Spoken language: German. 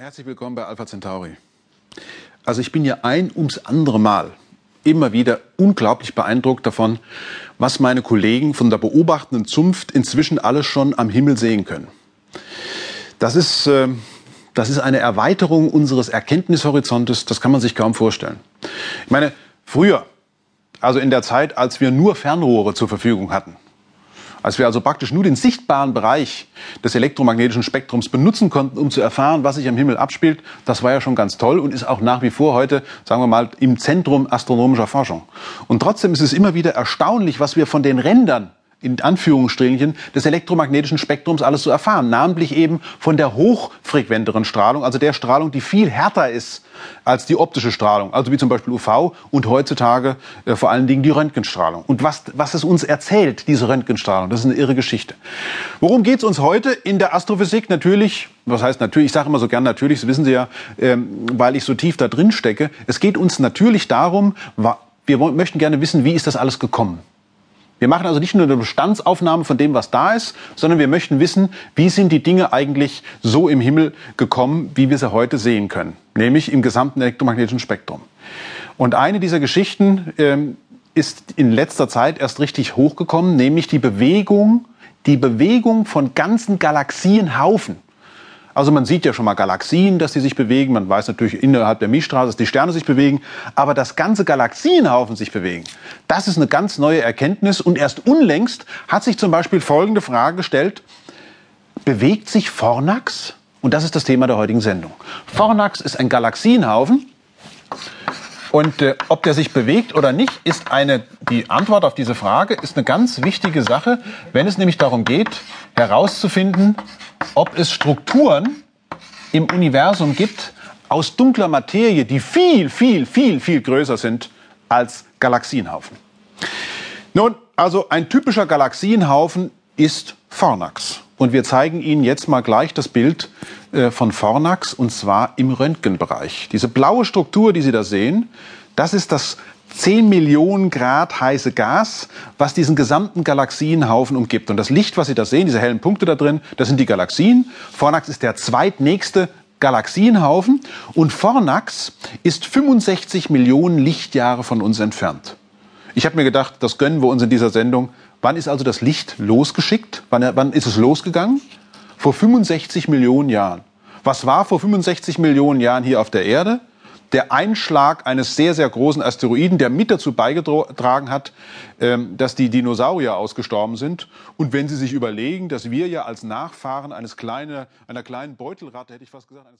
Herzlich willkommen bei Alpha Centauri. Also ich bin ja ein ums andere Mal immer wieder unglaublich beeindruckt davon, was meine Kollegen von der beobachtenden Zunft inzwischen alles schon am Himmel sehen können. Das ist, äh, das ist eine Erweiterung unseres Erkenntnishorizontes, das kann man sich kaum vorstellen. Ich meine, früher, also in der Zeit, als wir nur Fernrohre zur Verfügung hatten, als wir also praktisch nur den sichtbaren Bereich des elektromagnetischen Spektrums benutzen konnten, um zu erfahren, was sich am Himmel abspielt, das war ja schon ganz toll und ist auch nach wie vor heute, sagen wir mal, im Zentrum astronomischer Forschung. Und trotzdem ist es immer wieder erstaunlich, was wir von den Rändern in Anführungsstrichen des elektromagnetischen Spektrums alles zu erfahren, namentlich eben von der hochfrequenteren Strahlung, also der Strahlung, die viel härter ist als die optische Strahlung, also wie zum Beispiel UV und heutzutage äh, vor allen Dingen die Röntgenstrahlung. Und was, was es uns erzählt, diese Röntgenstrahlung, das ist eine irre Geschichte. Worum geht es uns heute in der Astrophysik? Natürlich, was heißt natürlich, ich sage immer so gern natürlich, das wissen Sie ja, ähm, weil ich so tief da drin stecke. Es geht uns natürlich darum, wir möchten gerne wissen, wie ist das alles gekommen? Wir machen also nicht nur eine Bestandsaufnahme von dem, was da ist, sondern wir möchten wissen, wie sind die Dinge eigentlich so im Himmel gekommen, wie wir sie heute sehen können, nämlich im gesamten elektromagnetischen Spektrum. Und eine dieser Geschichten ähm, ist in letzter Zeit erst richtig hochgekommen, nämlich die Bewegung, die Bewegung von ganzen Galaxienhaufen. Also man sieht ja schon mal Galaxien, dass die sich bewegen. Man weiß natürlich innerhalb der Milchstraße, dass die Sterne sich bewegen. Aber dass ganze Galaxienhaufen sich bewegen, das ist eine ganz neue Erkenntnis. Und erst unlängst hat sich zum Beispiel folgende Frage gestellt. Bewegt sich Fornax? Und das ist das Thema der heutigen Sendung. Fornax ist ein Galaxienhaufen. Und äh, ob der sich bewegt oder nicht, ist eine, die Antwort auf diese Frage ist eine ganz wichtige Sache, wenn es nämlich darum geht, herauszufinden, ob es Strukturen im Universum gibt aus dunkler Materie, die viel, viel, viel, viel größer sind als Galaxienhaufen. Nun, also ein typischer Galaxienhaufen ist Fornax. Und wir zeigen Ihnen jetzt mal gleich das Bild äh, von Fornax und zwar im Röntgenbereich. Diese blaue Struktur, die Sie da sehen, das ist das 10 Millionen Grad heiße Gas, was diesen gesamten Galaxienhaufen umgibt. Und das Licht, was Sie da sehen, diese hellen Punkte da drin, das sind die Galaxien. Fornax ist der zweitnächste Galaxienhaufen und Fornax ist 65 Millionen Lichtjahre von uns entfernt. Ich habe mir gedacht, das gönnen wir uns in dieser Sendung. Wann ist also das Licht losgeschickt? Wann, wann ist es losgegangen? Vor 65 Millionen Jahren. Was war vor 65 Millionen Jahren hier auf der Erde? der Einschlag eines sehr, sehr großen Asteroiden, der mit dazu beigetragen hat, ähm, dass die Dinosaurier ausgestorben sind. Und wenn Sie sich überlegen, dass wir ja als Nachfahren eines kleinen, einer kleinen Beutelratte, hätte ich fast gesagt,